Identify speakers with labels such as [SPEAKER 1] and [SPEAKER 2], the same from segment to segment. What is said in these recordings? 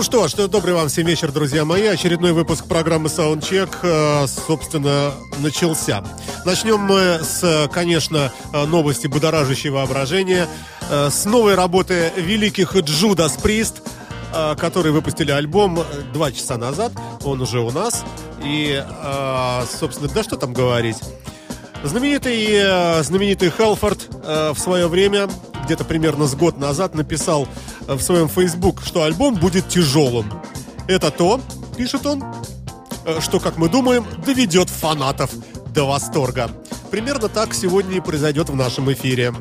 [SPEAKER 1] Ну что ж, добрый вам всем вечер, друзья мои. Очередной выпуск программы Soundcheck, э, собственно, начался. Начнем мы с, конечно, э, новости будоражащей воображение, э, с новой работы великих Джудас Прист, которые выпустили альбом два часа назад. Он уже у нас. И, собственно, да что там говорить. Знаменитый, знаменитый Хелфорд в свое время где-то примерно с год назад написал э, в своем Facebook, что альбом будет тяжелым. Это то, пишет он, э, что, как мы думаем, доведет фанатов до восторга. Примерно так сегодня и произойдет в нашем эфире.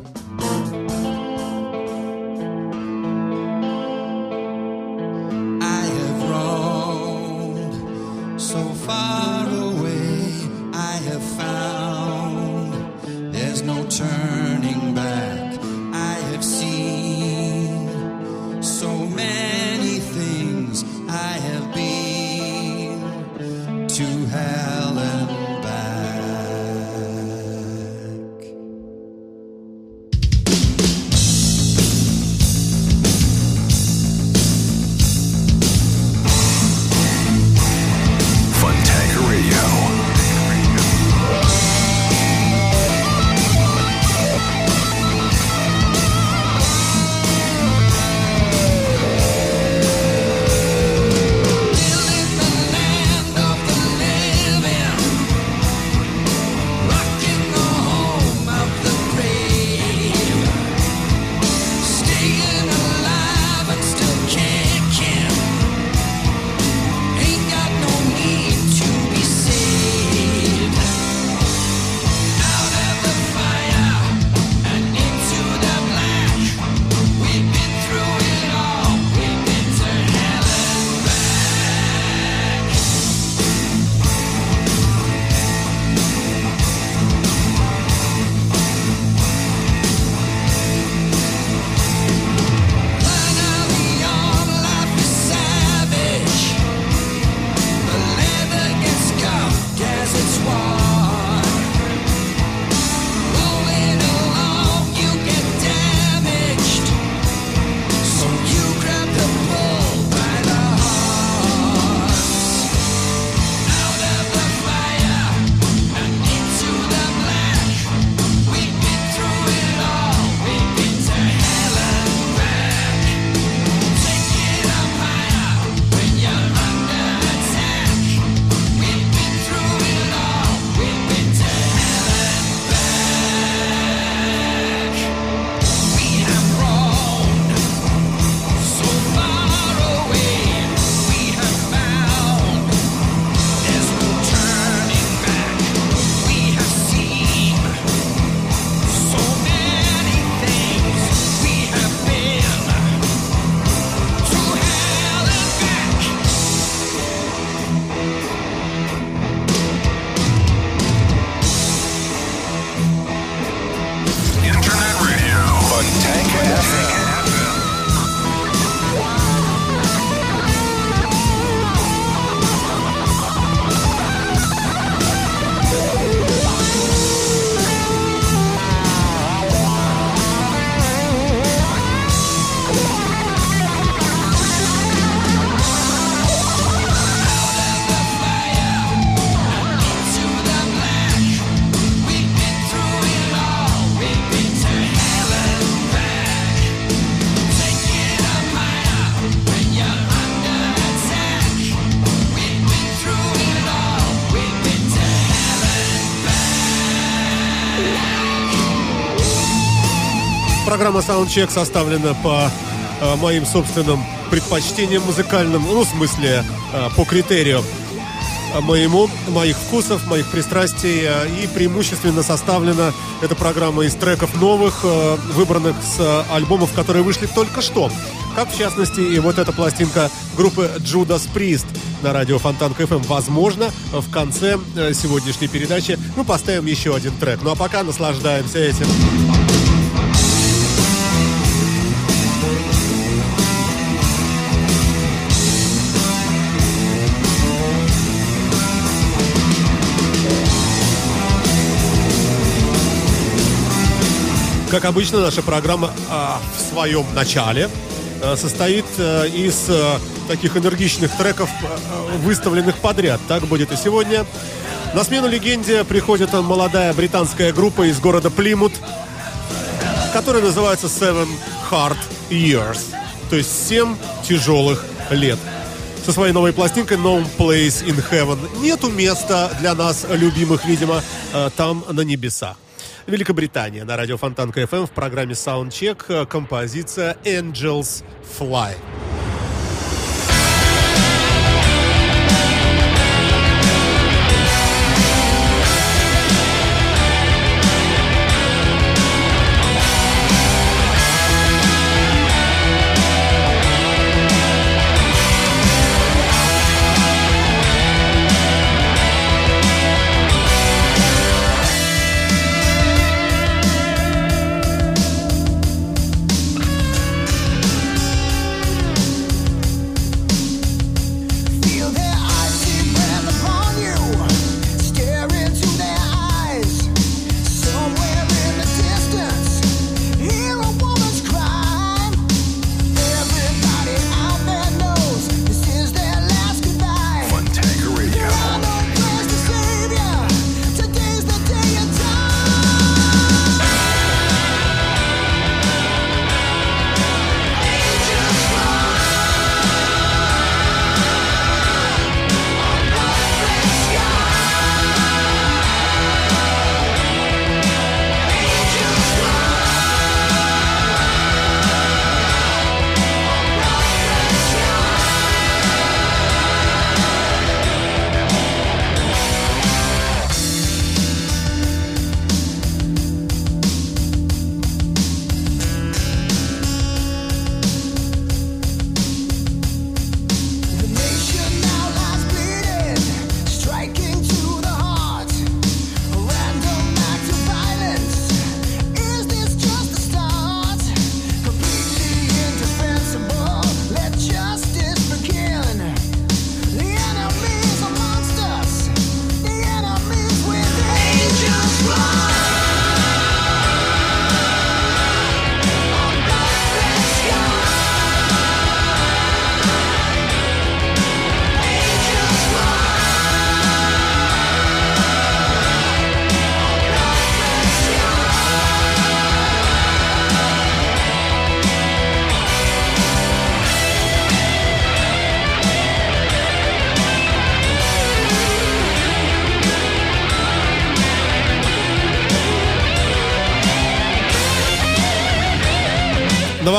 [SPEAKER 1] Программа Soundcheck составлена по э, моим собственным предпочтениям музыкальным, ну, в смысле, э, по критерию э, моему, моих вкусов, моих пристрастий. Э, и преимущественно составлена эта программа из треков новых, э, выбранных с альбомов, которые вышли только что. Как, в частности, и вот эта пластинка группы Judas Priest на радио Фонтан КФМ. Возможно, в конце сегодняшней передачи мы поставим еще один трек. Ну а пока наслаждаемся этим. Как обычно, наша программа э, в своем начале э, состоит э, из таких энергичных треков, выставленных подряд. Так будет и сегодня. На смену легенде приходит молодая британская группа из города Плимут, которая называется Seven Hard Years, то есть семь тяжелых лет. Со своей новой пластинкой No Place in Heaven. Нету места для нас, любимых, видимо, там на небесах. Великобритания на радио Фонтанка FM в программе Soundcheck композиция Angels Fly.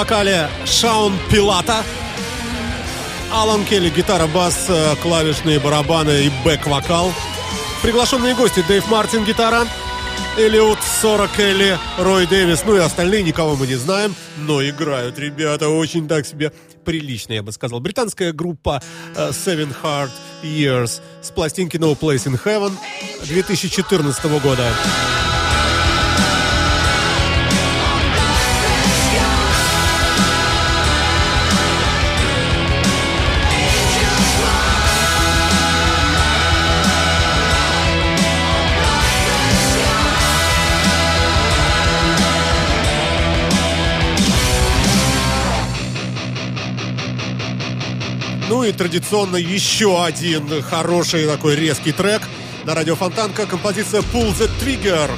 [SPEAKER 1] Вокале Шаун Пилата. Алан Келли, гитара, бас, э, клавишные барабаны и бэк-вокал. Приглашенные гости Дэйв Мартин, гитара. Элиот 40 Келли, Рой Дэвис, ну и остальные, никого мы не знаем, но играют ребята очень так себе прилично, я бы сказал. Британская группа uh, Seven Hard Years с пластинки No Place in Heaven 2014 года. Традиционно еще один хороший такой резкий трек на радио Фонтанка. Композиция Pull the Trigger.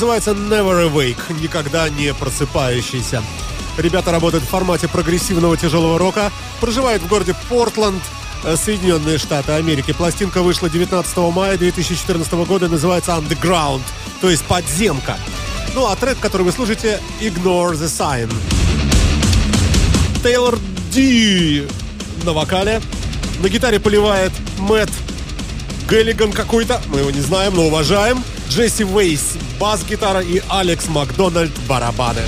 [SPEAKER 1] Называется Never Awake, никогда не просыпающийся. Ребята работают в формате прогрессивного тяжелого рока, проживают в городе Портленд, э, Соединенные Штаты Америки. Пластинка вышла 19 мая 2014 года, называется Underground, то есть подземка. Ну а трек, который вы слушаете, Ignore the Sign. Тейлор Ди на вокале. На гитаре поливает Мэтт Геллиган какой-то, мы его не знаем, но уважаем. Джесси Вейс, бас-гитара и Алекс Макдональд, барабаны.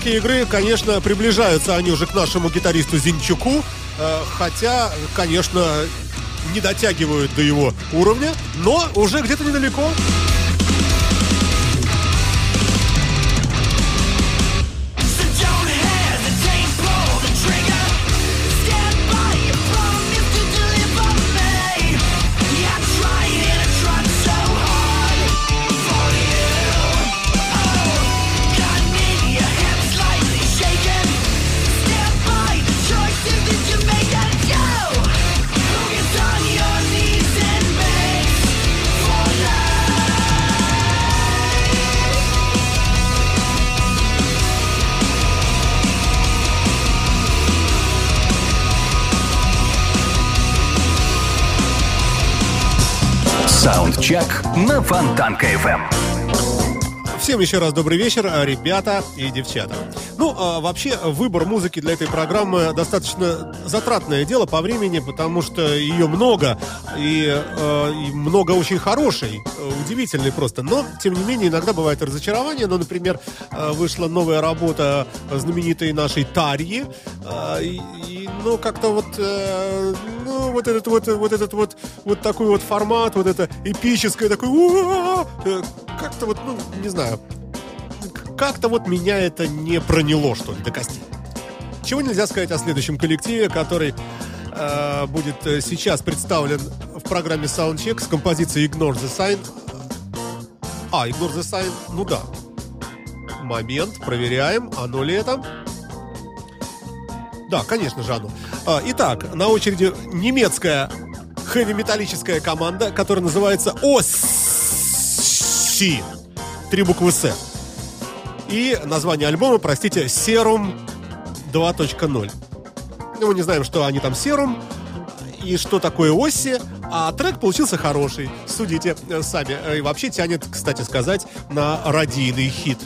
[SPEAKER 1] Технике игры, конечно, приближаются они уже к нашему гитаристу Зинчуку, э, хотя, конечно, не дотягивают до его уровня, но уже где-то недалеко.
[SPEAKER 2] Саундчек на Фонтанка FM.
[SPEAKER 1] Всем еще раз добрый вечер, ребята и девчата. Ну, а, вообще, выбор музыки для этой программы достаточно затратное дело по времени, потому что ее много, и, э, и много очень хорошей, удивительной просто. Но, тем не менее, иногда бывает разочарование. Ну, например, э, вышла новая работа знаменитой нашей Тарьи, э, и, и, ну, как-то вот, э, ну, вот этот вот, вот этот вот, вот такой вот формат, вот это эпическое, такой, э, как-то вот, ну, не знаю, как-то вот меня это не проняло, что ли, до костей. Чего нельзя сказать о следующем коллективе, который э, будет сейчас представлен в программе Soundcheck с композицией Ignore the Sign. А, Ignore the Sign, ну да. Момент, проверяем, оно ли это. Да, конечно же оно. А, итак, на очереди немецкая хэви-металлическая команда, которая называется ОССИ. Три буквы С. И название альбома, простите, Serum 2.0. Ну, мы не знаем, что они там Serum и что такое Оси, а трек получился хороший. Судите э, сами. Э, и вообще тянет, кстати сказать, на радийный хит.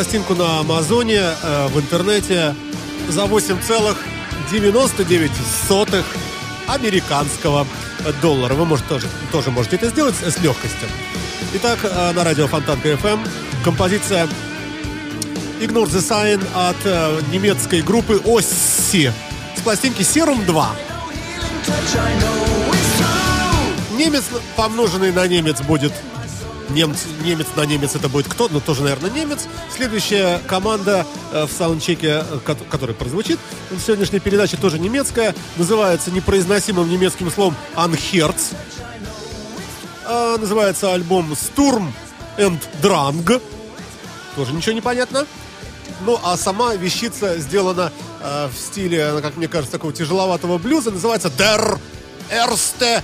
[SPEAKER 3] Пластинку на Амазоне, э, в интернете за 8,99 американского доллара. Вы может, тоже, тоже можете это сделать с легкостью. Итак, э, на радио Фонтанка FM композиция Ignore the Sign от э, немецкой группы Осси с пластинки Serum 2. Немец, помноженный на немец, будет немец, немец на немец это будет кто? Ну, тоже, наверное, немец. Следующая команда э, в саундчеке, э, который прозвучит в сегодняшней передаче, тоже немецкая. Называется непроизносимым немецким словом «Анхерц». Э, называется альбом «Sturm and Drang». Тоже ничего не понятно. Ну, а сама вещица сделана э, в стиле, как мне кажется, такого тяжеловатого блюза. Называется «Der Erste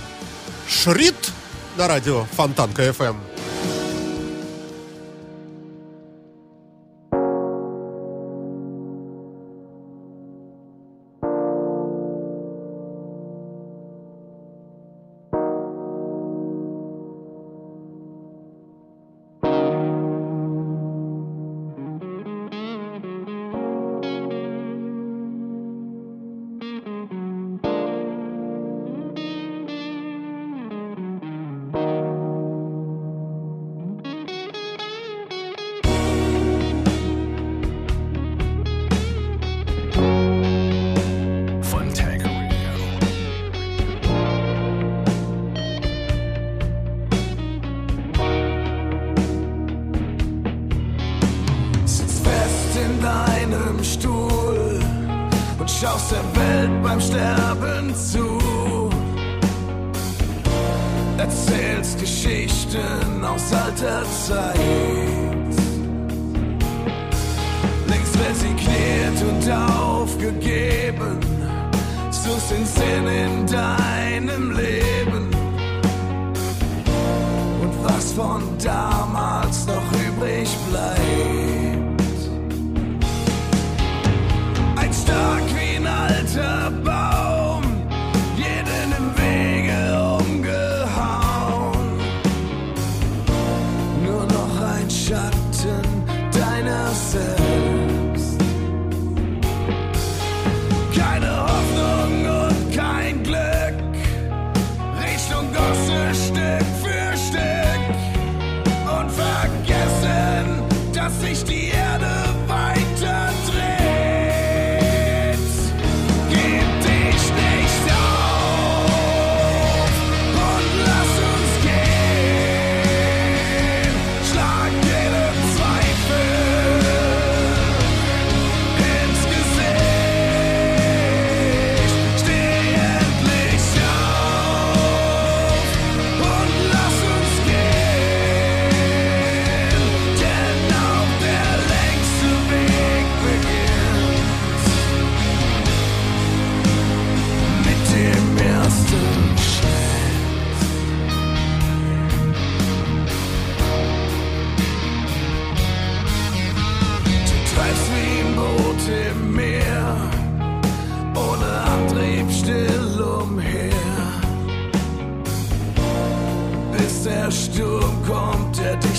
[SPEAKER 3] Schritt» на радио Фонтанка FM.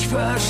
[SPEAKER 3] First.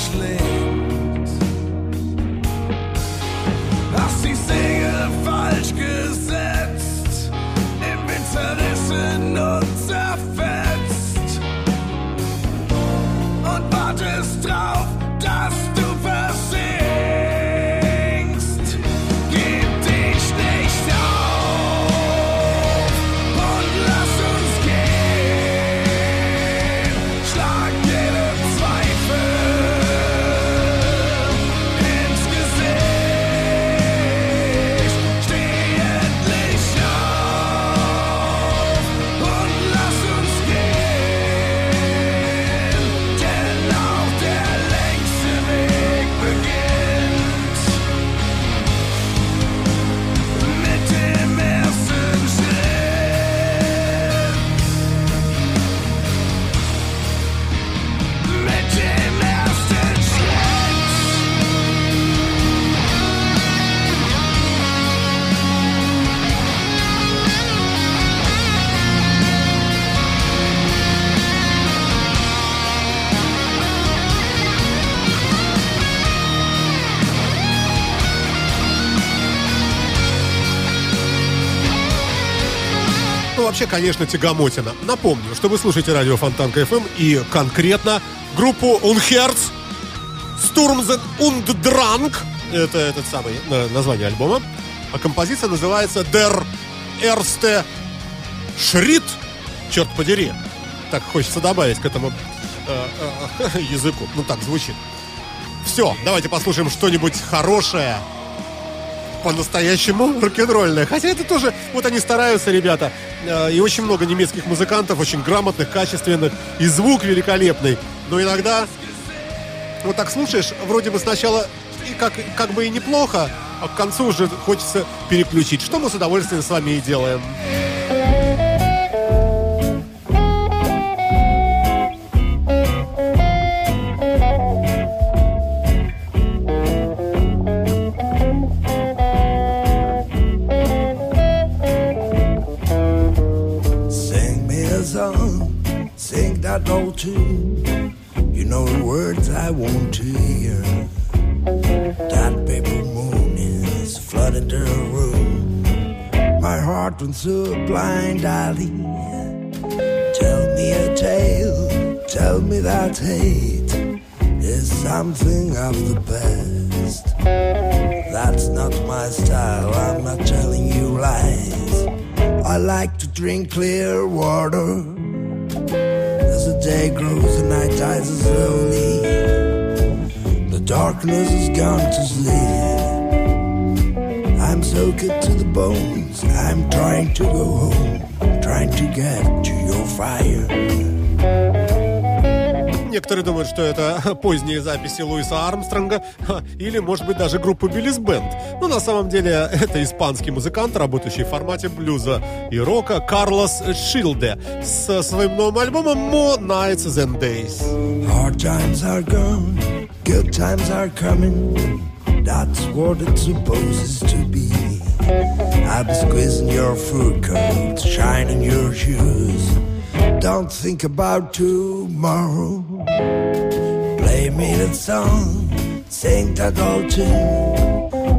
[SPEAKER 1] Вообще, конечно, тягомотина. Напомню, что вы слушаете радио Фонтанка FM и конкретно группу Unherz Sturmzen und Drang. Это этот самый э, название альбома. А композиция называется Der Erste Schritt. Черт подери. Так хочется добавить к этому э, э, языку. Ну так звучит. Все, давайте послушаем что-нибудь хорошее по-настоящему рок-н-ролльная. Хотя это тоже, вот они стараются, ребята. Э, и очень много немецких музыкантов, очень грамотных, качественных. И звук великолепный. Но иногда вот так слушаешь, вроде бы сначала и как, как бы и неплохо, а к концу уже хочется переключить. Что мы с удовольствием с вами и делаем.
[SPEAKER 4] To a blind alley. Tell me a tale, tell me that hate is something of the best. That's not my style, I'm not telling you lies. I like to drink clear water. As the day grows, the night dies slowly. The darkness has gone to sleep. So good to the bones. I'm trying to go home, trying to get to your fire.
[SPEAKER 1] Некоторые думают, что это поздние записи Луиса Армстронга или, может быть, даже группы Биллис Бенд. Но на самом деле это испанский музыкант, работающий в формате блюза и рока Карлос Шилде с своим новым альбомом More Nights Than Days.
[SPEAKER 4] Hard times are gone, good times are coming. That's what it supposes to be. I'll be squeezing your fur coat, shining your shoes. Don't think about tomorrow. Play me that song, sing that old tune.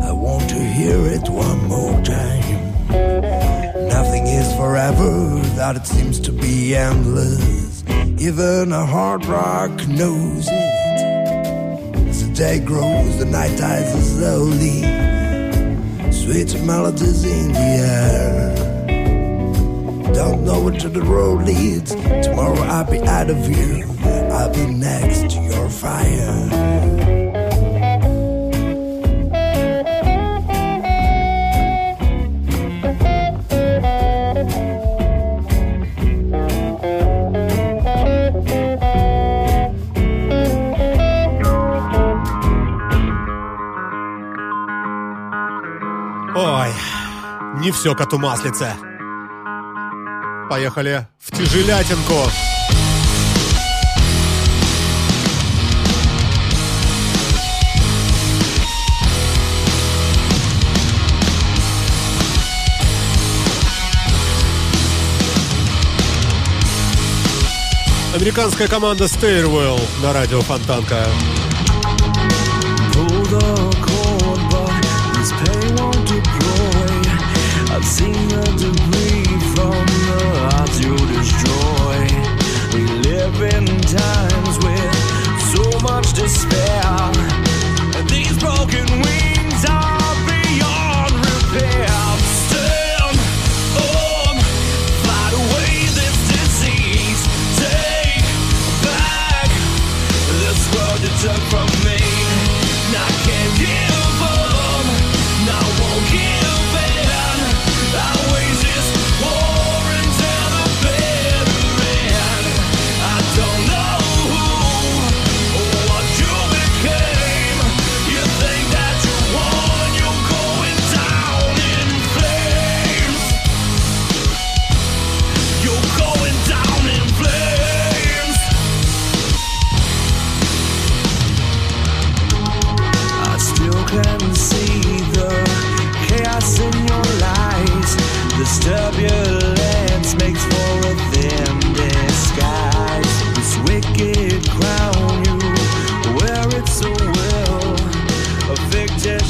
[SPEAKER 4] I want to hear it one more time. Nothing is forever, that it seems to be endless. Even a hard rock knows it As the day grows, the night dies slowly. Sweet melodies in the air. Don't know where the road leads. Tomorrow I'll be out of here. I'll be next to your fire.
[SPEAKER 1] Не все коту маслице. Поехали в тяжелятинку. Американская команда Stairwell на радио Фонтанка. I've you destroy. We live in times with so much despair.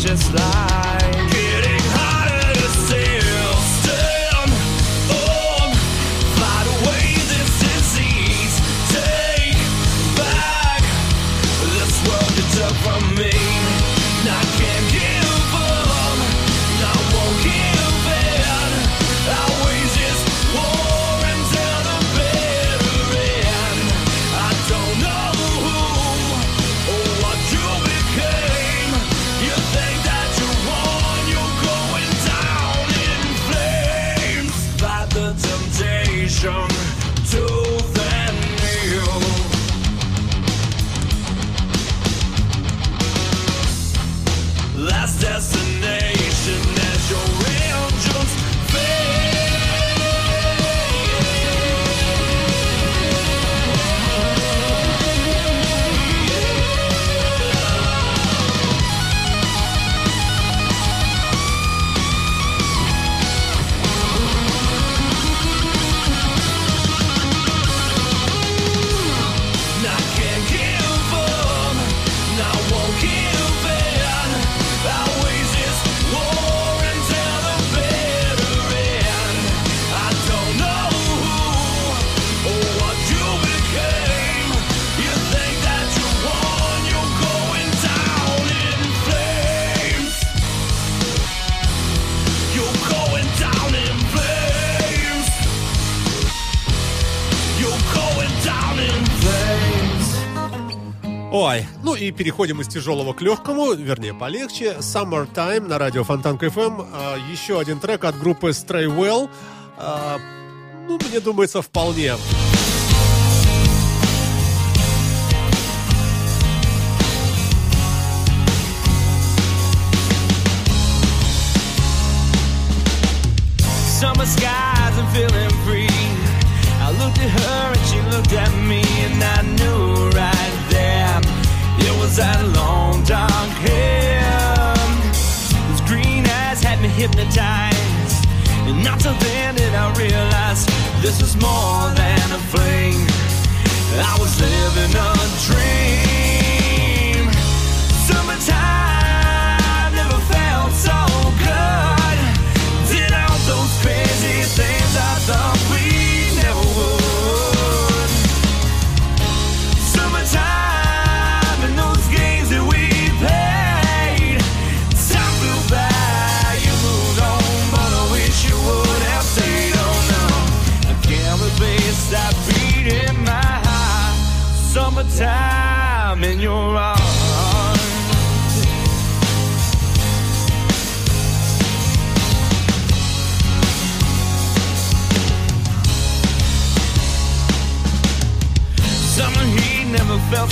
[SPEAKER 1] just like и переходим из тяжелого к легкому, вернее полегче. Summertime на радио Фонтанка FM. А, еще один трек от группы Stray Well. А, ну, мне думается, вполне.
[SPEAKER 3] summer skies and feeling free. I looked at her and she looked at me, and I knew that long dark hair. Those green eyes had me hypnotized, and not till then did I realize this was more than a fling. I was living a dream.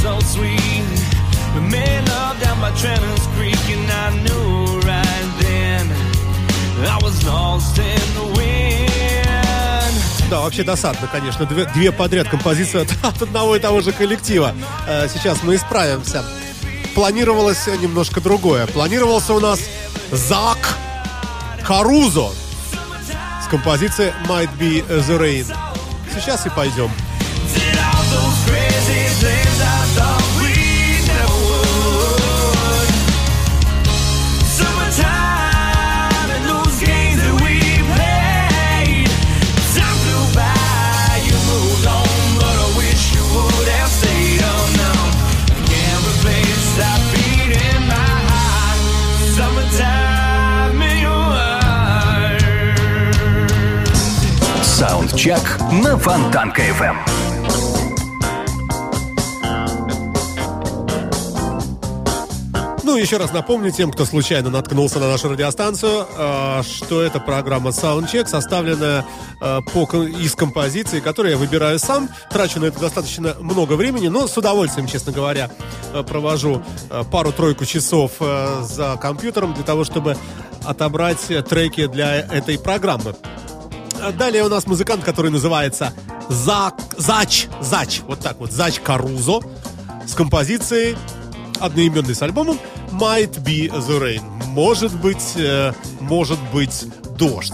[SPEAKER 3] Felt so sweet. We made love down by Trennan's Creek, and I knew right then I was lost in the wind.
[SPEAKER 1] Да, вообще досадно, конечно. Две, две подряд композиции от, от одного и того же коллектива. Э, сейчас мы исправимся. Планировалось немножко другое. Планировался у нас Зак Карузо с композицией Might Be The Rain. Сейчас и пойдем.
[SPEAKER 2] На Фонтанка FM.
[SPEAKER 1] Ну, еще раз напомню тем, кто случайно наткнулся на нашу радиостанцию, э, что это программа Soundcheck, составленная э, по, из композиций, которые я выбираю сам. Трачу на это достаточно много времени, но с удовольствием, честно говоря, э, провожу пару-тройку часов за компьютером для того, чтобы отобрать э, треки для этой программы. Далее у нас музыкант, который называется Зак, Зач, Зач, вот так вот, Зач Карузо с композицией одноименной с альбомом Might Be The Rain. Может быть, э, может быть, дождь.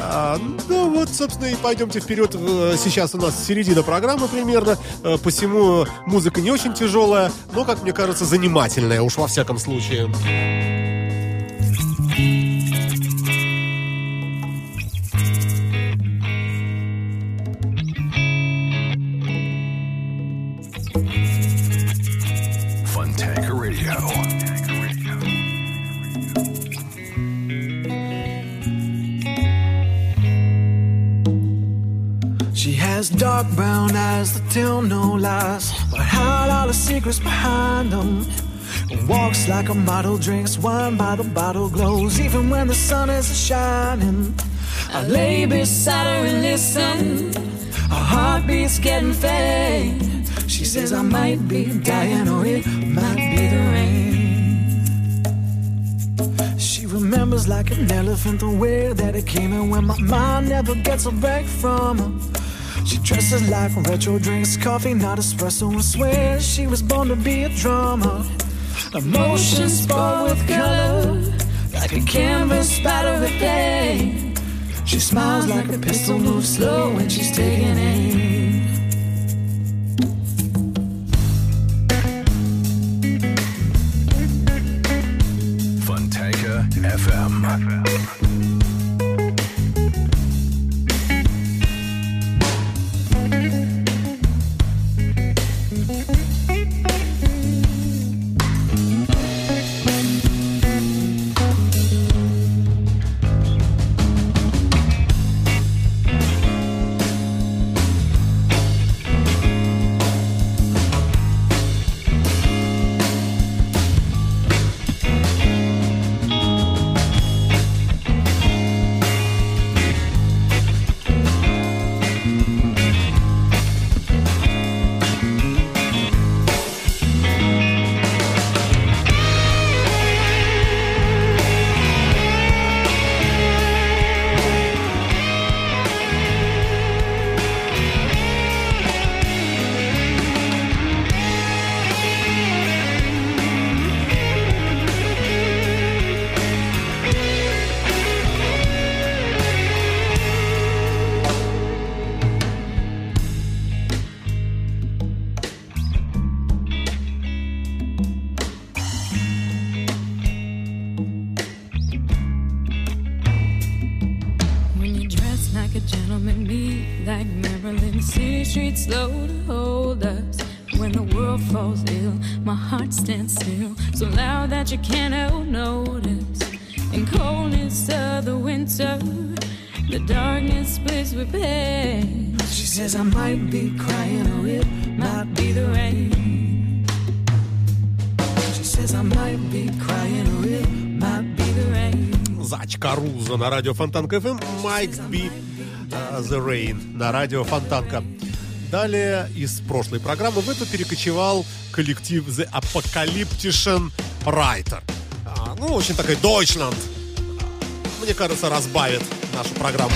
[SPEAKER 1] А, ну вот, собственно, и пойдемте вперед. Э, Сейчас у нас середина программы примерно, э, посему музыка не очень тяжелая, но, как мне кажется, занимательная, уж во всяком случае.
[SPEAKER 5] Has dark brown eyes that tell no lies, but hide all the secrets behind them. Walks like a model, drinks wine by the bottle, glows even when the sun is shining. I lay beside her and listen. Her heartbeat's getting faint. She says I might be dying or it might be the rain. She remembers like an elephant the way that it came and when my mind never gets a break from her. She dresses like retro, drinks coffee, not espresso, and swears she was born to be a drummer. Emotions spoiled with color, like a canvas spattered with paint. She smiles like a pistol moves slow when she's taking aim.
[SPEAKER 6] Fontanka FM.
[SPEAKER 7] When City streets slow to hold us. When the world falls ill, my heart stands still, so loud that you can't help notice. In coldness of the winter, the darkness splits with pain.
[SPEAKER 5] She says I might be crying or it might be the rain. She says I might be crying or it might be the rain.
[SPEAKER 1] Зачка Руза на радио Фонтанка FM. Might be uh, The rain на радио Фонтанка. Далее из прошлой программы в эту перекочевал коллектив The Apocalyptician Writer. А, ну, очень такой Deutschland. Мне кажется, разбавит нашу программу.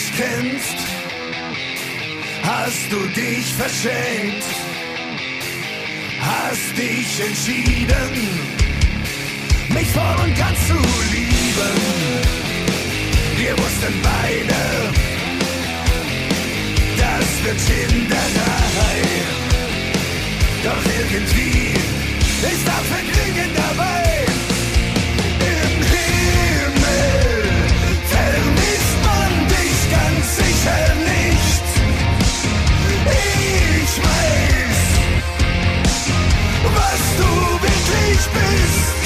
[SPEAKER 4] Mich kennst, hast du dich verschenkt, hast dich entschieden, mich voll und ganz zu lieben. Wir wussten beide, das wird Schinderei. Doch irgendwie ist auch Vergnügen dabei. Ich weiß, was du wirklich bist.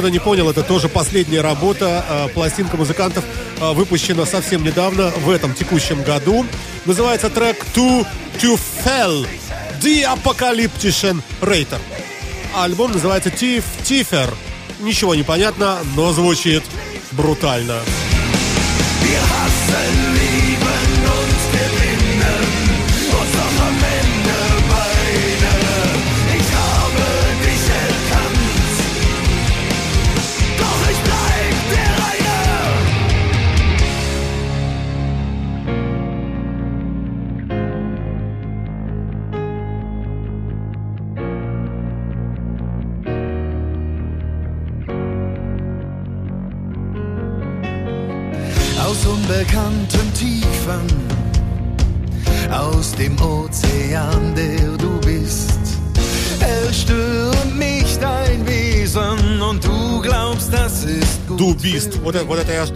[SPEAKER 1] Кто-то не понял, это тоже последняя работа. э, Пластинка музыкантов э, выпущена совсем недавно, в этом текущем году. Называется трек To To Fell The Apocalyptician Rater. А альбом называется Tiff Tiffer. Ничего не понятно, но звучит брутально.
[SPEAKER 4] Wir hassen,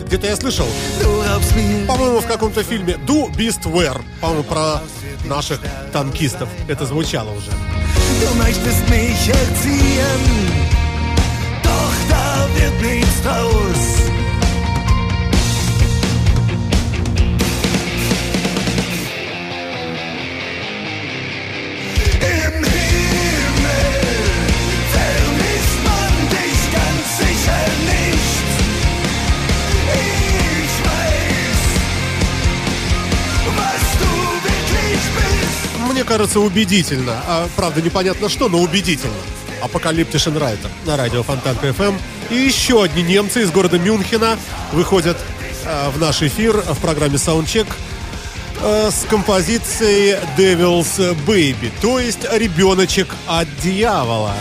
[SPEAKER 7] где-то я слышал. По-моему, в каком-то фильме «Do Beast Wear». По-моему, про наших танкистов это звучало уже.
[SPEAKER 4] Du
[SPEAKER 7] кажется, убедительно. А, правда, непонятно что, но убедительно. Апокалиптишен Райтер на радио Фонтанка FM. И еще одни немцы из города Мюнхена выходят э, в наш эфир в программе Soundcheck э, с композицией Devil's Baby, то есть ребеночек от дьявола.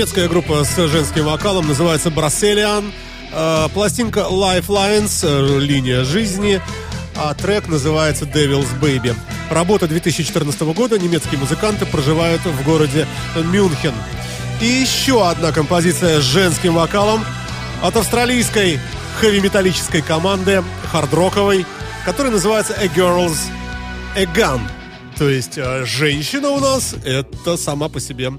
[SPEAKER 7] Немецкая группа с женским вокалом называется Brasselian. Э, пластинка «Lifelines», э, «Линия жизни», а трек называется «Devil's Baby». Работа 2014 года. Немецкие музыканты проживают в городе Мюнхен. И еще одна композиция с женским вокалом от австралийской хэви-металлической команды, хардроковой, которая называется «A Girl's A Gun». То есть э, женщина у нас – это сама по себе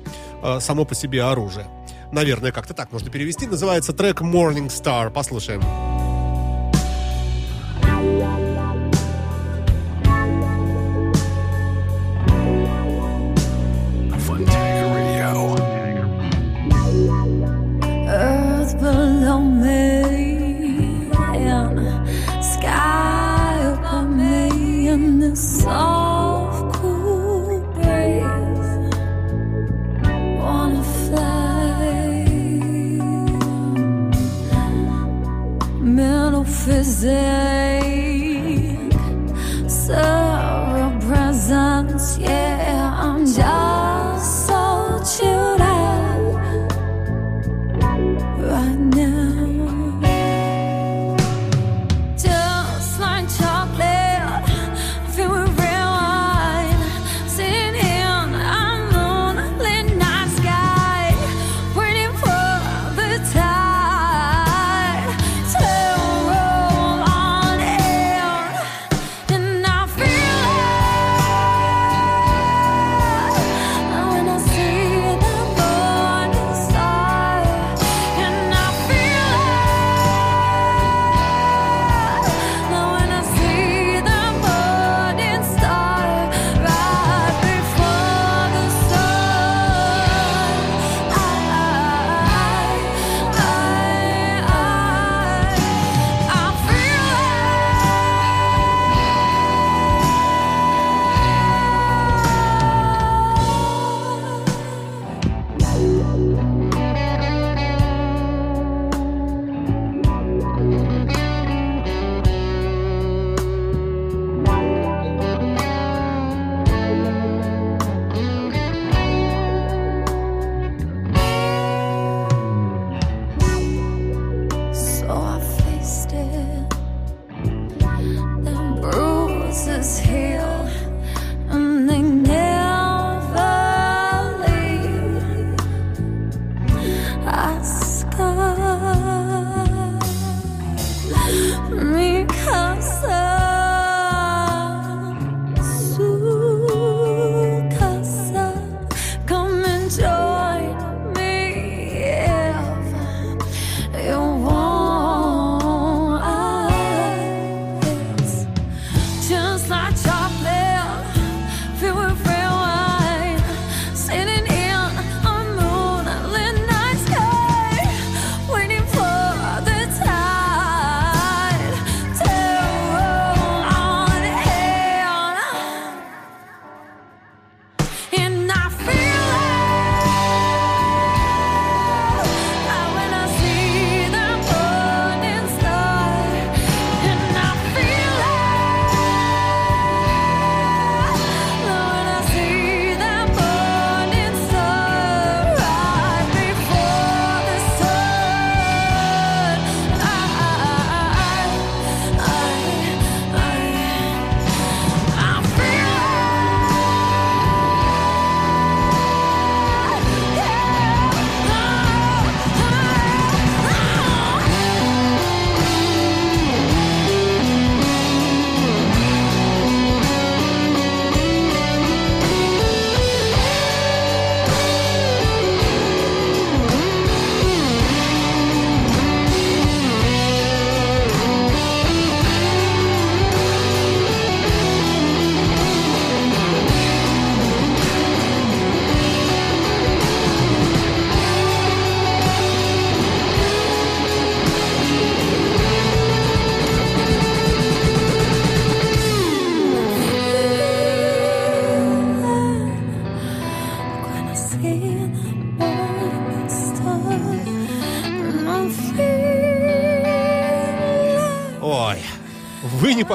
[SPEAKER 7] Э, само по себе оружие. Наверное, как-то так можно перевести. Называется трек Morning Star. Послушаем. song Zen.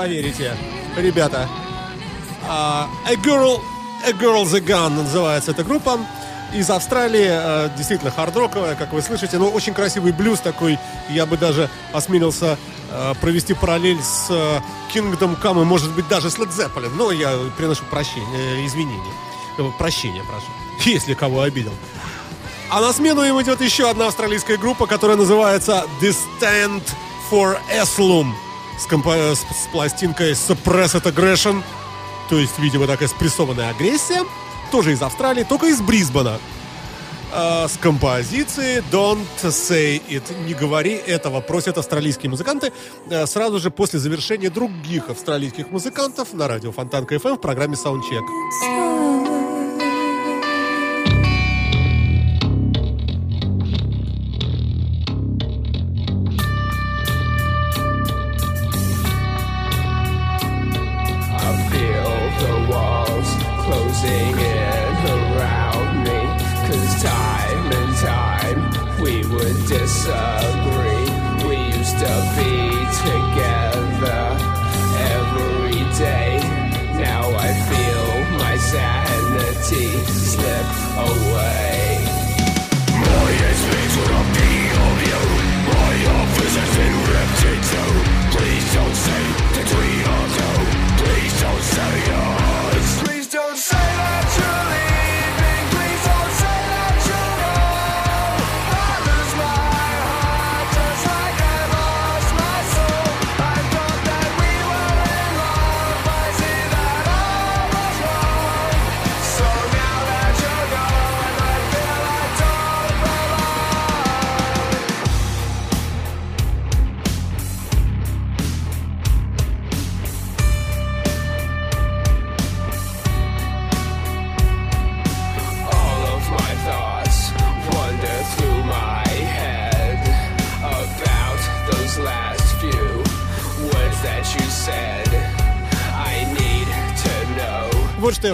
[SPEAKER 7] поверите. Ребята. Uh, a Girl... A Girl's a Gun называется эта группа. Из Австралии, uh, действительно хардроковая, как вы слышите, но очень красивый блюз такой, я бы даже осмелился uh, провести параллель с э, Kingdom Come и, может быть, даже с Led Zeppelin, но я приношу прощение, извинения. Прощения, прошу, если кого обидел. А на смену им идет еще одна австралийская группа, которая называется Distant for Eslum с, компо- с, с пластинкой Suppressed Aggression, то есть, видимо, такая спрессованная агрессия, тоже из Австралии, только из Брисбена.
[SPEAKER 1] А, с композицией Don't Say It, не говори этого, просят австралийские музыканты а, сразу же после завершения других австралийских музыкантов на радио Фонтанка FM эм в программе Soundcheck.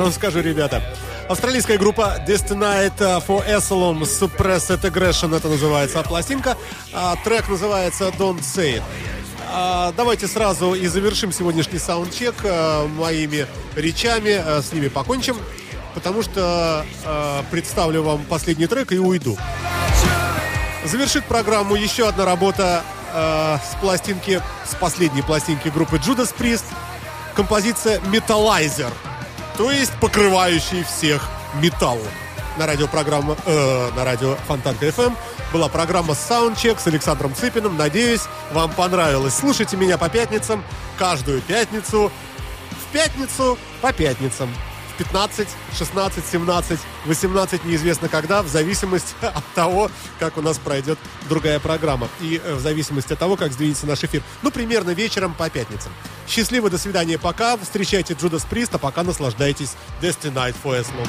[SPEAKER 1] Вам скажу, ребята. Австралийская группа Destined for Asylum Suppressed Aggression, это называется а пластинка. А, трек называется Don't Say It. А, давайте сразу и завершим сегодняшний саундчек а, моими речами, а, с ними покончим, потому что а, представлю вам последний трек и уйду. Завершит программу еще одна работа э, с пластинки, с последней пластинки группы Judas Priest. Композиция Metallizer, то есть покрывающий всех металл. На радиопрограмма, э, на радио Фонтанка FM была программа Soundcheck с Александром Цыпиным. Надеюсь, вам понравилось. Слушайте меня по пятницам, каждую пятницу, в пятницу по пятницам. В 15, 16, 17, 18, неизвестно когда, в зависимости от того, как у нас пройдет другая программа. И э, в зависимости от того, как сдвинется наш эфир. Ну, примерно вечером по пятницам. Счастливо, до свидания, пока. Встречайте Джудас Прист, пока наслаждайтесь Destiny Night for Asylum.